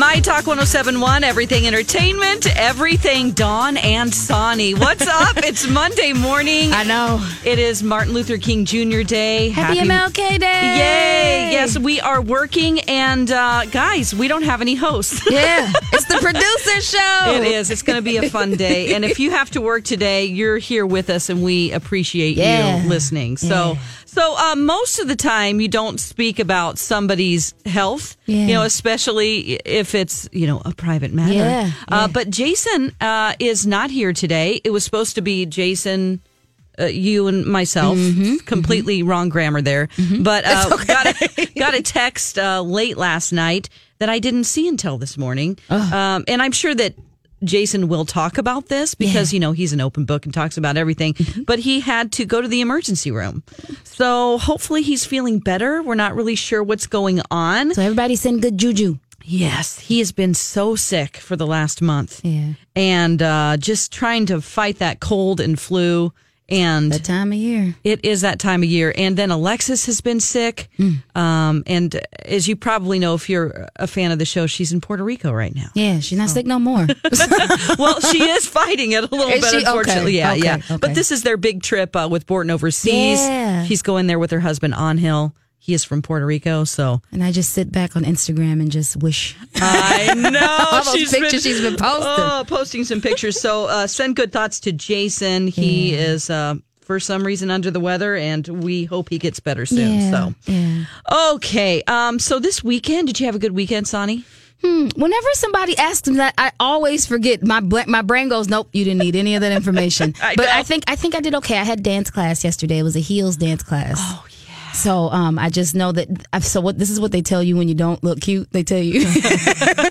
My Talk 1071, Everything Entertainment, Everything Dawn and Sonny. What's up? it's Monday morning. I know. It is Martin Luther King Jr. Day. Happy, MLK Day. Yay! Yes, we are working, and uh, guys, we don't have any hosts. Yeah, it's the producer show. It is. It's going to be a fun day. And if you have to work today, you're here with us, and we appreciate Yeah. you listening. So, Yeah. So uh, most of the time, you don't speak about somebody's health. Yeah. You know, especially if it's you know a private matter. Yeah, Uh, yeah. but Jason uh, is not here today. It was supposed to be Jason. Uh, you and myself, Mm-hmm, completely wrong grammar there. But uh, got a, got a text uh, late last night that I didn't see until this morning, um, and I'm sure that Jason will talk about this because Yeah. you know he's an open book and talks about everything. But he had to go to the emergency room, so hopefully he's feeling better. We're not really sure what's going on. So everybody send good juju. Yes, he has been so sick for the last month. Yeah. And uh, just trying to fight that cold and flu. And That time of year. it is that time of year. And then Alexis has been sick. Um, and as you probably know, if you're a fan of the show, she's in Puerto Rico right now. Yeah, she's not sick no more. well, she is fighting it a little Is bit, she? Okay, unfortunately. Yeah, okay, yeah. okay. But this is their big trip uh, with Borton overseas. Yeah. She's going there with her husband, On Hill. He is from Puerto Rico. So and I just sit back on Instagram and just wish. I know All those pictures she's been posting. Oh, posting some pictures. So uh, send good thoughts to Jason. He is uh, for some reason under the weather, and we hope he gets better soon. Yeah, So yeah. okay. Um. So this weekend, did you have a good weekend, Sonny? Whenever somebody asks me that, I always forget. My bla- my brain goes, "Nope, you didn't need any of that information." I but know. I think I think I did okay. I had dance class yesterday. It was a heels dance class. Oh yeah. So um, I just know that. I've, so what? This is what they tell you when you don't look cute. They tell you, "Well,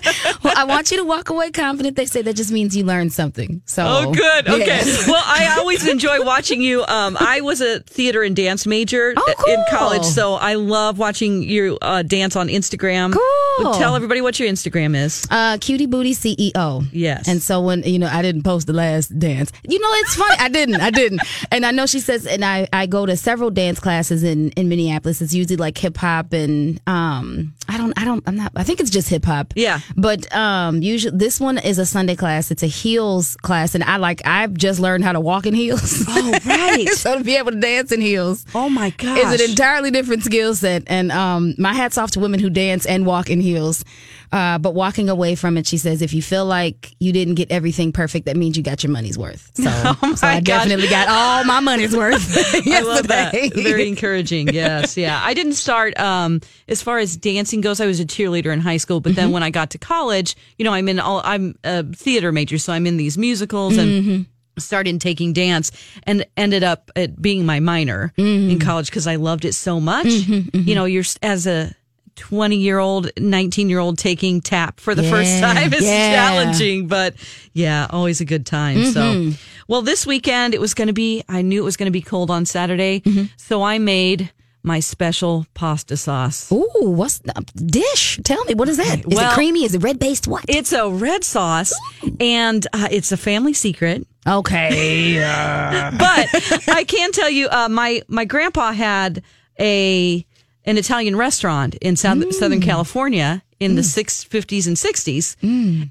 I want you to walk away confident." They say that just means you learned something. So Oh, good. Okay. yeah. well, I always enjoy watching you. Um, I was a theater and dance major Oh, in college, so I love watching you uh, dance on Instagram. Cool. Tell everybody what your Instagram is. Uh, cutie booty CEO. Yes. And so when you know I didn't post the last dance, you know it's funny. I didn't. I didn't. And I know she says, and I I go to several dance classes in in Minneapolis. It's usually like hip hop and um I don't I don't I'm not I think it's just hip hop. Yeah. But um usually this one is a Sunday class. It's a heels class, and I like I've just learned how to walk in heels. Oh, right. so to be able to dance in heels. Oh my gosh. Is an entirely different skill set, and um, my hats off to women who dance and walk in heels. Uh, but walking away from it, she says, if you feel like you didn't get everything perfect, that means you got your money's worth. So, so I gosh. definitely got all my money's worth. yesterday. I love that. Very encouraging. Yes, yeah. I didn't start um, as far as dancing goes. I was a cheerleader in high school, but then when I got to college, you know, I'm in all. I'm a theater major, so I'm in these musicals and. Mm-hmm. Started taking dance and ended up at being my minor in mm-hmm. college because I loved it so much. Mm-hmm, you know, you're as a 20 year old, 19 year old taking tap for the first time is yeah. challenging, but yeah, always a good time. So, well, this weekend it was going to be, I knew it was going to be cold on Saturday. So I made my special pasta sauce. Ooh, what's the dish? Tell me, what is that? Is Well- it creamy? Is it red based? What? It's a red sauce and uh, it's a family secret. okay. But I can tell you, uh, my, my grandpa had a, an Italian restaurant in South, Southern California in the six, 50s and 60s.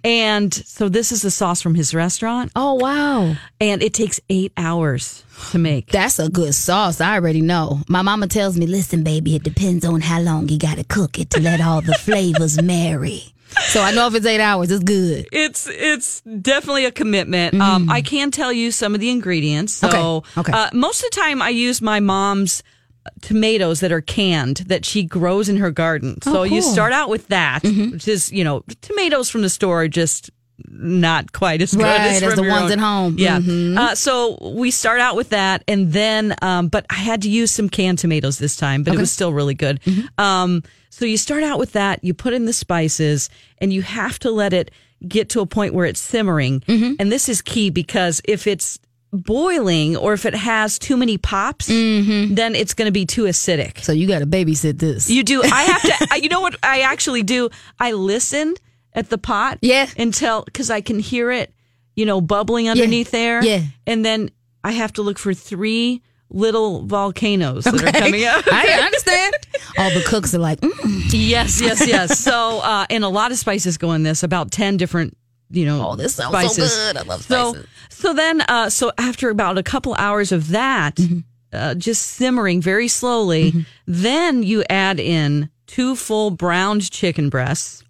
And so this is the sauce from his restaurant. oh, wow. and it takes eight hours to make. That's a good sauce. I already know. My mama tells me, listen, baby, it depends on how long you got to cook it to let all the flavors marry. So I know if it's eight hours, it's good. It's it's definitely a commitment. Um, I can tell you some of the ingredients. So, Okay, okay. Uh, most of the time, I use my mom's tomatoes that are canned that she grows in her garden. So you Oh, cool. Mm-hmm. start out with that, which is you know tomatoes from the store are just not quite as good Right, as, as the ones own. at home. Yeah. Mhm. Uh, so we start out with that, and then, um, but I had to use some canned tomatoes this time, but it was still really good. Mm-hmm. Um, so you start out with that, you put in the spices, and you have to let it get to a point where it's simmering. Mm-hmm. And this is key because if it's boiling or if it has too many pops, Mm-hmm. then it's going to be too acidic. So you got to babysit this. You do. I have to. I- you know what I actually do? I listen at the pot. Yeah. Until because I can hear it, you know, bubbling underneath there. Yeah. And then I have to look for three little volcanoes that are coming up. I understand. All the cooks are like, mm, yes, yes, yes. So, uh, and a lot of spices go in this. About ten different, you know, oh, this sounds spices. so good. I love So, spices. so then, uh, so after about a couple hours of that, Mm-hmm. uh, just simmering very slowly, then you add in two full browned chicken breasts.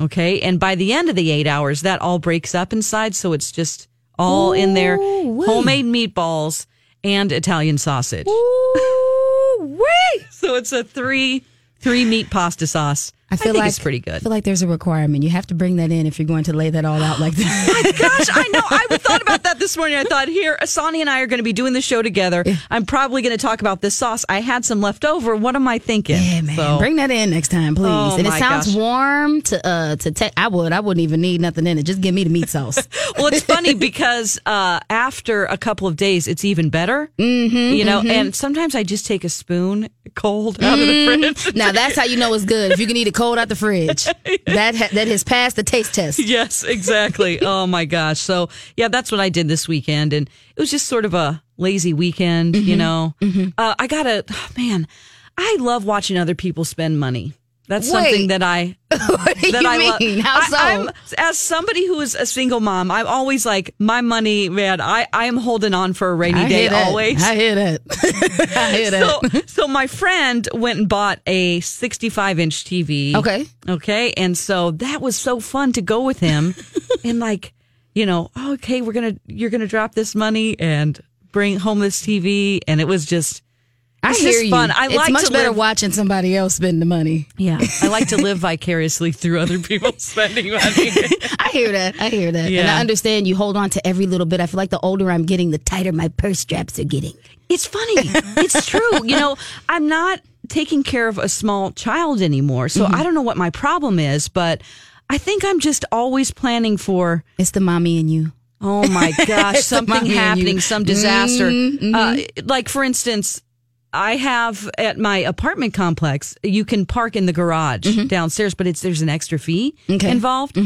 Okay. And by the end of the eight hours, that all breaks up inside. So it's just all in there. Ooh-wee. Homemade meatballs and Italian sausage. Ooh-wee. So it's a three, three meat pasta sauce. I feel think like it's pretty good. I feel like there's a requirement. You have to bring that in if you're going to lay that all out like that. Oh my gosh, I know. I thought about that this morning. I thought, here, Asani and I are going to be doing the show together. I'm probably going to talk about this sauce. I had some left over. What am I thinking? Yeah, man. So- Bring that in next time, please. Oh, and it sounds gosh. warm to uh to take. I would. I wouldn't even need nothing in it. Just give me the meat sauce. well, it's funny because uh, after a couple of days, it's even better. Mm-hmm, you know, and sometimes I just take a spoon cold out of the fridge. now that's how you know it's good. If you can eat it cold out the fridge, that ha- that has passed the taste test. yes, exactly. oh my gosh. So yeah, that's what I did this weekend, and it was just sort of a lazy weekend. Mm-hmm. You know, uh, I gotta. Oh, man, I love watching other people spend money. That's Wait. something that I what do that you I love. mean? How so? I, am as somebody who is a single mom, I'm always like my money, man. I I am holding on for a rainy I day always. I hear that. I hear that. so, so my friend went and bought a 65 inch TV. Okay. Okay. And so that was so fun to go with him and like, you know, oh, okay, we're to, you're going to drop this money and bring home this TV. And it was just, I hear you. fun. I it's like much better live- watching somebody else spend the money. yeah, I like to live vicariously through other people spending money. I hear that. I hear that. And I understand you hold on to every little bit. I feel like the older I'm getting, the tighter my purse straps are getting. It's funny. It's true. You know, I'm not taking care of a small child anymore. So Mm-hmm. I don't know what my problem is, but I think I'm just always planning for It's the mommy and you. Oh my gosh, something happening, some disaster. Mm-hmm, Uh, like, for instance, I have at my apartment complex, you can park in the garage downstairs, but it's there's an extra fee Mm-hmm. Okay. Mm-hmm. involved.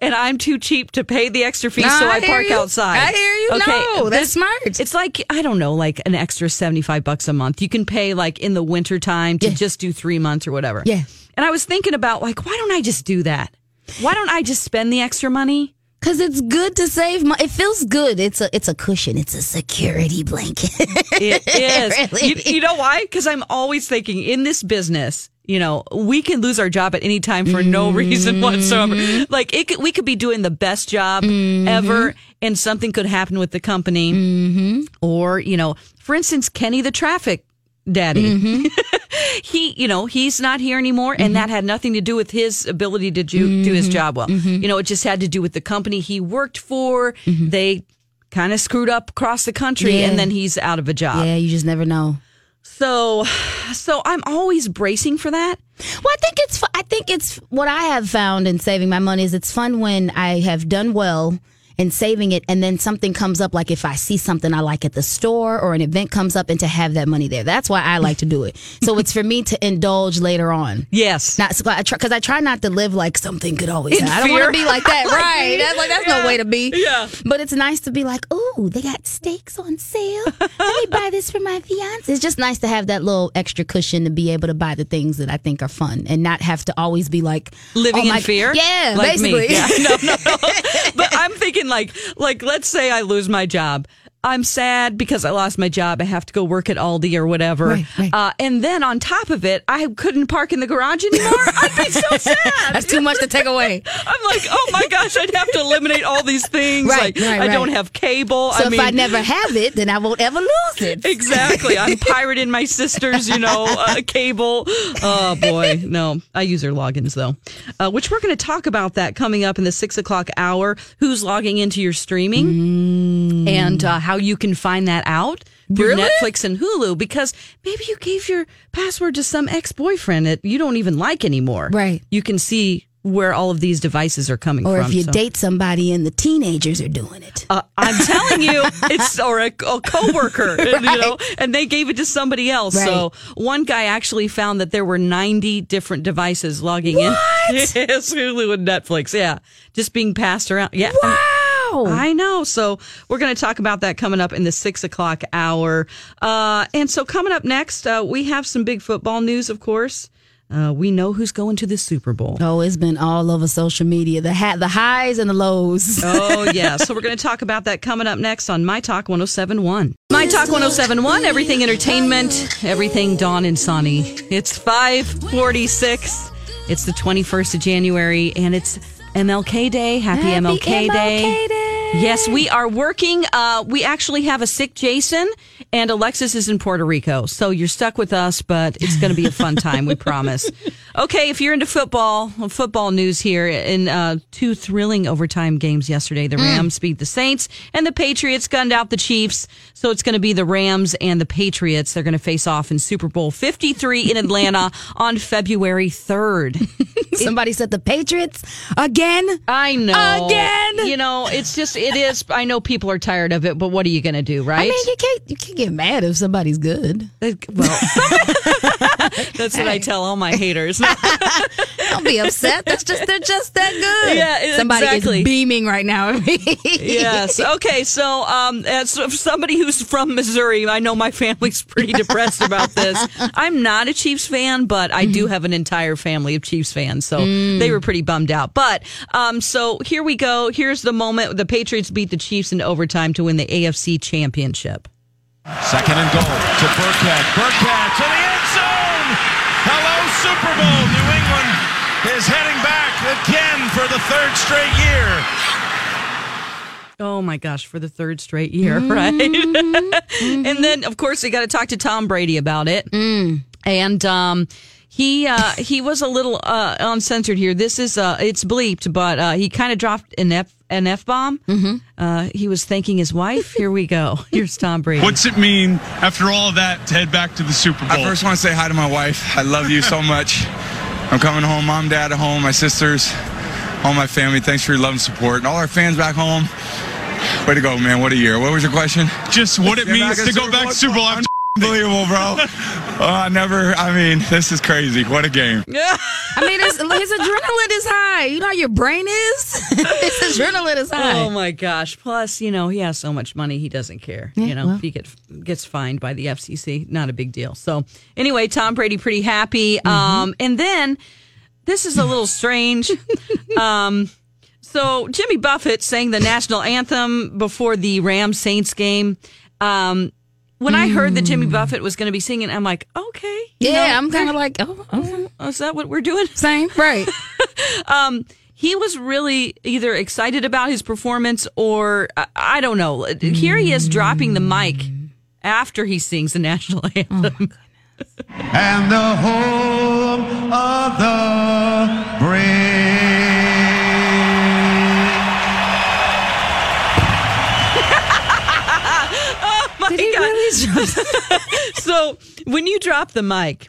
and I'm too cheap to pay the extra fee, so I I, park you. outside. I hear you. No, that's this- smart. It's like I don't know, like an extra seventy five bucks a month. You can pay like in the winter time to Yeah. just do three months or whatever. Yeah. And I was thinking about like, why don't I just do that? Why don't I just spend the extra money? Cause it's good to save money. It feels good. It's a it's a cushion. It's a security blanket. It is. Really? you, you know why? Because I'm always thinking in this business, you know, we can lose our job at any time for no mm-hmm. reason whatsoever. Like it could, we could be doing the best job mm-hmm. ever and something could happen with the company. Mm-hmm. Or, you know, for instance, Kenny the traffic daddy. he, you know, he's not here anymore and that mm-hmm. had nothing to do with his ability to do, do his mm-hmm. job well. Mm-hmm. You know, it just had to do with the company he worked for. They kind of screwed up across the country Yeah. and then he's out of a job. yeah, you just never know. So, so I'm always bracing for that. Well, I think it's. I think it's what I have found in saving my money is it's fun when I have done well in saving it, and then something comes up. Like if I see something I like at the store or an event comes up, and to have that money there. That's why I like to do it. So it's for me to indulge later on. Yes. Not because I, try, 'cause I try not to live like something could always. I don't want to be like that, right? That's like that's Yeah. no way to be. Yeah. But it's nice to be like, ooh, they got steaks on sale. Let me buy this for my fiance. It's just nice to have that little extra cushion to be able to buy the things that I think are fun and not have to always be like Living oh my- in fear. Yeah, like basically. Yeah. No, no, no. but I'm thinking like, like, let's say I lose my job. I'm sad because I lost my job. I have to go work at Aldi or whatever. Right, right. Uh, and then on top of it, I couldn't park in the garage anymore. I'd be so sad. That's too much to take away. I'm like, oh my gosh, I'd have to eliminate all these things. Right, like, right, I don't have cable. So I if mean, I never have it, then I won't ever lose it. Exactly. I'm pirating my sister's, you know, uh, cable. Oh boy, no. I use her logins though, uh, which we're going to talk about that coming up in the six o'clock hour. Who's logging into your streaming and uh, how you can find that out through Really? Netflix and Hulu because maybe you gave your password to some ex boyfriend that you don't even like anymore. Right. You can see where all of these devices are coming Or from. Or if you so. date somebody and the teenagers are doing it. Uh, I'm telling you, it's or a, a coworker, you know, and they gave it to somebody else. So one guy actually found that there were 90 different devices logging in his Hulu and Netflix. Yeah, just being passed around. Yeah, Wow. Wow. I know. So we're going to talk about that coming up in the six o'clock hour. Uh, and so coming up next, uh, we have some big football news, of course. Uh, we know who's going to the Super Bowl. Oh, it's been all over social media. The ha- the highs and the lows. oh, yeah. So we're going to talk about that coming up next on My Talk 1071. My Talk 1071, everything entertainment, everything Dawn and Sonny. It's 546. It's the 21st of January, and it's MLK Day. Happy, Happy MLK, MLK Day. Yes, we are working. Uh, we actually have a sick Jason, and Alexis is in Puerto Rico. So you're stuck with us, but it's going to be a fun time, we promise. Okay, if you're into football, football news here in uh, two thrilling overtime games yesterday. The Rams beat the Saints, and the Patriots gunned out the Chiefs. So it's going to be the Rams and the Patriots. They're going to face off in Super Bowl 53 in Atlanta on February 3rd. Somebody said the Patriots again. I know. Again? You know, it's just, it is. I know people are tired of it, but what are you going to do, right? I mean, you can't you can't get mad if somebody's good. Well, that's what I tell all my haters. Don't be upset. That's just they're just that good. Yeah, somebody exactly. is beaming right now. at me. yes. Okay. So, um, as somebody who's from Missouri, I know my family's pretty depressed about this. I'm not a Chiefs fan, but I do have an entire family of Chiefs fans, so they were pretty bummed out. But um, so here we go. Here's the moment the Patriots beat the Chiefs in overtime to win the AFC Championship. Second and goal to Burkhead. Burkhead to the end zone. Hello, Super Bowl. New England is heading back again for the third straight year. Oh my gosh, for the third straight year, right? and then, of course, we got to talk to Tom Brady about it. And um, he uh, he was a little uh, uncensored here. This is uh, it's bleeped, but uh, he kind of dropped an f an f bomb. Mm-hmm. Uh, he was thanking his wife. Here we go. Here's Tom Brady. What's it mean after all of that to head back to the Super Bowl? I first want to say hi to my wife. I love you so much. I'm coming home. Mom, dad at home, my sisters, all my family. Thanks for your love and support. And all our fans back home. Way to go, man. What a year. What was your question? Just what it means to in go back to Super Bowl after. Unbelievable, bro. Oh, I never, I mean, this is crazy. What a game. Yeah. I mean, his, his adrenaline is high. You know how your brain is. his adrenaline is high. Oh my gosh! Plus, you know, he has so much money, he doesn't care. you know, well. if he get, gets fined by the FCC, not a big deal. So, anyway, Tom Brady pretty happy. Um, and then this is a little strange. um, so Jimmy Buffett sang the national anthem before the Rams Saints game. Um, when I heard that Jimmy mm. Buffett was going to be singing, I'm like, okay, you yeah, know, I'm kind of like, oh, oh, is that what we're doing? same, right? Um, he was really either excited about his performance or I, I don't know. Here he is dropping the mic after he sings the national oh, anthem. And the home of the brave. Did he really? so when you drop the mic,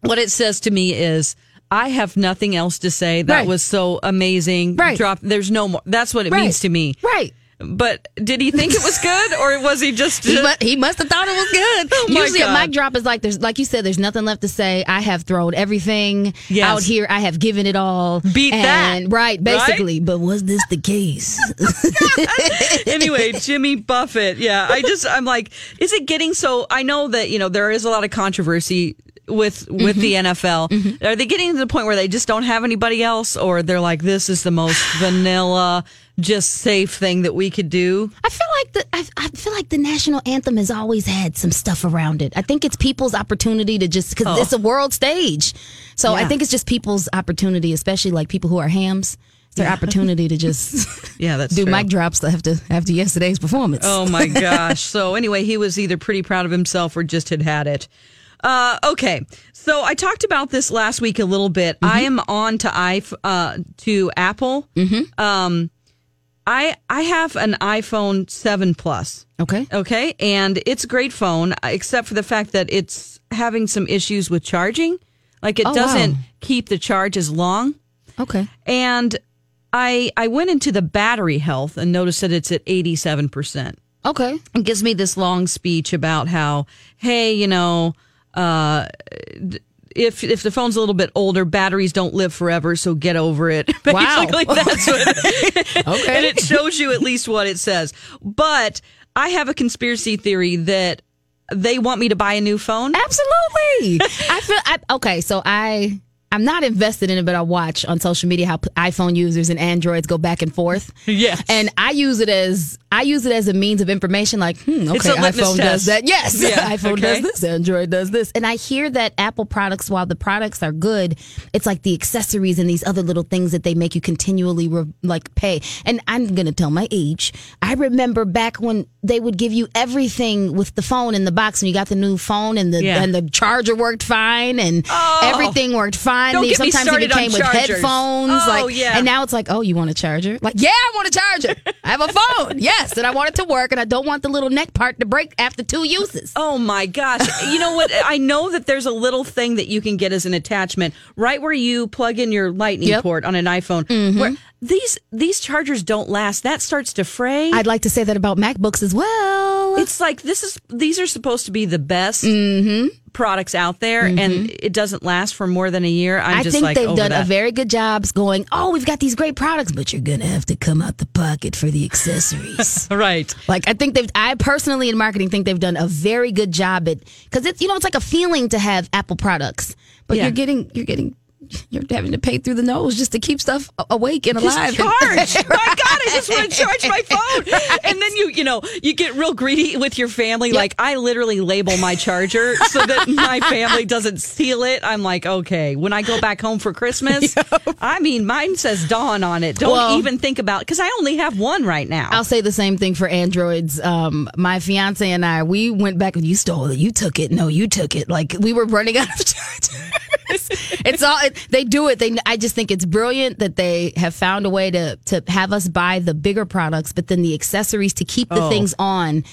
what it says to me is. I have nothing else to say. That Right. was so amazing. Right. Drop. There's no more. That's what it Right. means to me. right. But did he think it was good, or was he just? He, mu- he must have thought it was good. Oh Usually, a mic drop is like there's, like you said, there's nothing left to say. I have thrown everything Yes. out here. I have given it all. Beat that. Right? Basically, but was this the case? anyway, Jimmy Buffett. Yeah, I just I'm like, is it getting so? I know that you know there is a lot of controversy with with the mm-hmm. NFL. Mm-hmm. Are they getting to the point where they just don't have anybody else, or they're like, this is the most vanilla, just safe thing that we could do? I feel like the I, I feel like the national anthem has always had some stuff around it. I think it's people's opportunity to just because Oh. it's a world stage. So I think it's just people's opportunity, especially like people who are hams. It's their opportunity to just Yeah, that's do true. mic drops after after yesterday's performance. Oh my gosh. So anyway, he was either pretty proud of himself or just had had it. Uh, okay. So I talked about this last week a little bit. I am on to i uh, to Apple. Mm-hmm. Um, I I have an iPhone 7 Plus. Okay. Okay, and it's a great phone, except for the fact that it's having some issues with charging. Like it Oh, doesn't keep the charge as long. Okay. And I I went into the battery health and noticed that it's at eighty seven percent Okay. and gives me this long speech about how, hey, you know, uh, if if the phone's a little bit older, batteries don't live forever, so get over it. Wow. Basically, that's what. Okay. and it shows you at least what it says. But I have a conspiracy theory that they want me to buy a new phone. Absolutely. I feel I, okay. So I I'm not invested in it, but I watch on social media how iPhone users and Androids go back and forth. Yes. and I use it as I use it as a means of information. Like, hmm, okay, It's a litmus iPhone test. does that. Yes, Yeah, iPhone okay. does this. Android does this. And I hear that Apple products, while the products are good, it's like the accessories and these other little things that they make you continually re- like pay. And I'm gonna tell my age. I remember back when they would give you everything with the phone in the box, and you got the new phone, and the Yeah. and the charger worked fine, and Oh. everything worked fine. Don't get me Sometimes started it came with chargers. headphones. Oh, like, yeah. and now it's like, oh, you want a charger? Like, yeah, I want a charger. I have a phone. Yes, and I want it to work, and I don't want the little neck part to break after two uses. Oh my gosh. You know what? I know that there's a little thing that you can get as an attachment right where you plug in your lightning Yep. port on an iPhone. Mm-hmm. Where these these chargers don't last. That starts to fray. I'd like to say that about MacBooks as well. It's like this is these are supposed to be the best mm-hmm. products out there mm-hmm. and it doesn't last for more than a year. I'm I just think like they've done that. a very good job going, oh, we've got these great products, but you're going to have to come out the pocket for the accessories. right. Like I think they've, I personally in marketing think they've done a very good job at because it's you know it's like a feeling to have Apple products, but Yeah. you're getting you're getting you're having to pay through the nose just to keep stuff awake and Just alive. charge. my God, I just want to charge my phone. And then you, you know, you get real greedy with your family. Like I literally label my charger so that my family doesn't steal it. I'm like, okay, when I go back home for Christmas, I mean, mine says Dawn on it. Don't Well- even think about because I only have one right now. I'll say the same thing for Androids. Um, my fiance and I, we went back and you stole it. You took it. No, you took it. Like we were running out of chargers. it's all it, they do it. They I just think it's brilliant that they have found a way to to have us buy the bigger products, but then the accessories to keep the Oh. things on.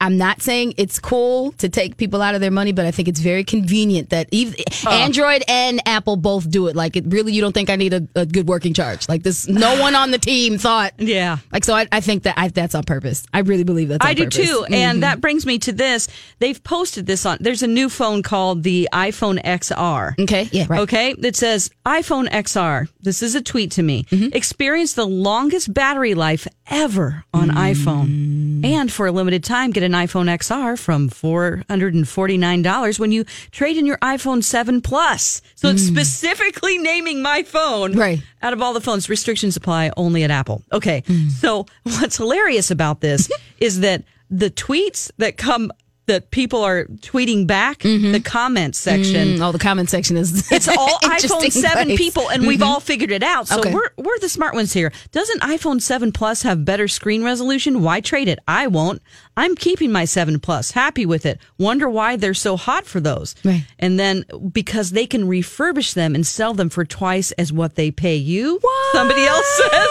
I'm not saying it's cool to take people out of their money, but I think it's very convenient that even Oh. Android and Apple both do it. Like it really, you don't think I need a, a good working charge. Like this, no one on the team thought yeah. like so, I, I think that I, that's on purpose. I really believe that's. On purpose. I do purpose. too. And that brings me to this. They've posted this on, there's a new phone called the iPhone XR. Okay, yeah, right. Okay. It says iPhone XR. This is a tweet to me. Mm-hmm. Experience the longest battery life ever on Mm. iPhone. And for a limited time, get an iPhone XR from $449 when you trade in your iPhone 7 Plus. So it's specifically naming my phone. Mm. Right. Out of all the phones, restrictions apply only at Apple. Okay. So what's hilarious about this is that the tweets that come that people are tweeting back, the comment section, Mm, oh, the comment section is. it's all iPhone 7 Plus. people, and we've all figured it out. So Okay. we're, we're the smart ones here. Doesn't iPhone 7 Plus have better screen resolution? Why trade it? I won't. I'm keeping my 7 Plus. Happy with it. Wonder why they're so hot for those. Right. And then because they can refurbish them and sell them for twice as what they pay you. Somebody else says.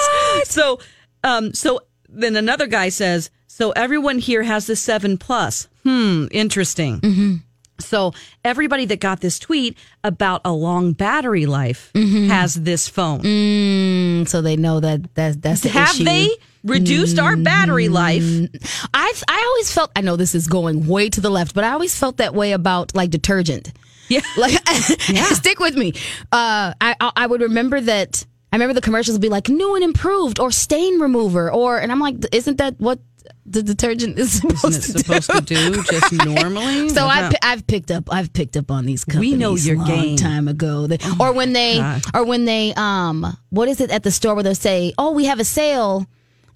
So, um, so then another guy says, so everyone here has the 7 Plus. Hmm, interesting. Mm-hmm. So everybody that got this tweet about a long battery life Mm-hmm. has this phone. Mm, so they know that that that's the Have issue. they reduced our battery life? I've I always felt. I know this is going way to the left, but I always felt that way about like detergent. Yeah. Like, stick with me. Uh, I I I would remember that. I remember the commercials would be like new and improved or stain remover or, and I'm like, isn't that what the detergent is supposed Isn't to it supposed to do just normally? So What's I, up? pi- I've picked up I've picked up on these companies. We know your long game. Oh time ago. They, or when they God. or when they um what is it at the store where they'll say oh we have a sale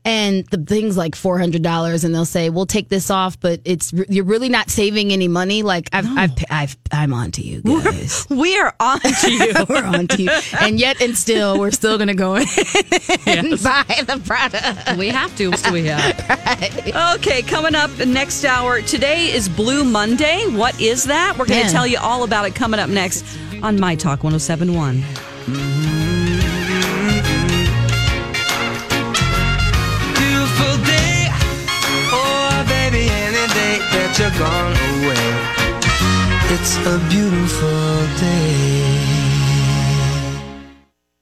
and the thing's like four hundred dollars and they'll say we'll take this off but it's you're really not saving any money. Like I've I've, I've I'm on to you guys. we are on to you. We're on to you, and yet and still we're still gonna go in and buy the product. we have to. What do we have? Okay, coming up next hour. Today is Blue Monday. What is that? We're going to Man. tell you all about it coming up next on My Talk 1071. beautiful mm-hmm. You're gone away. It's a beautiful day.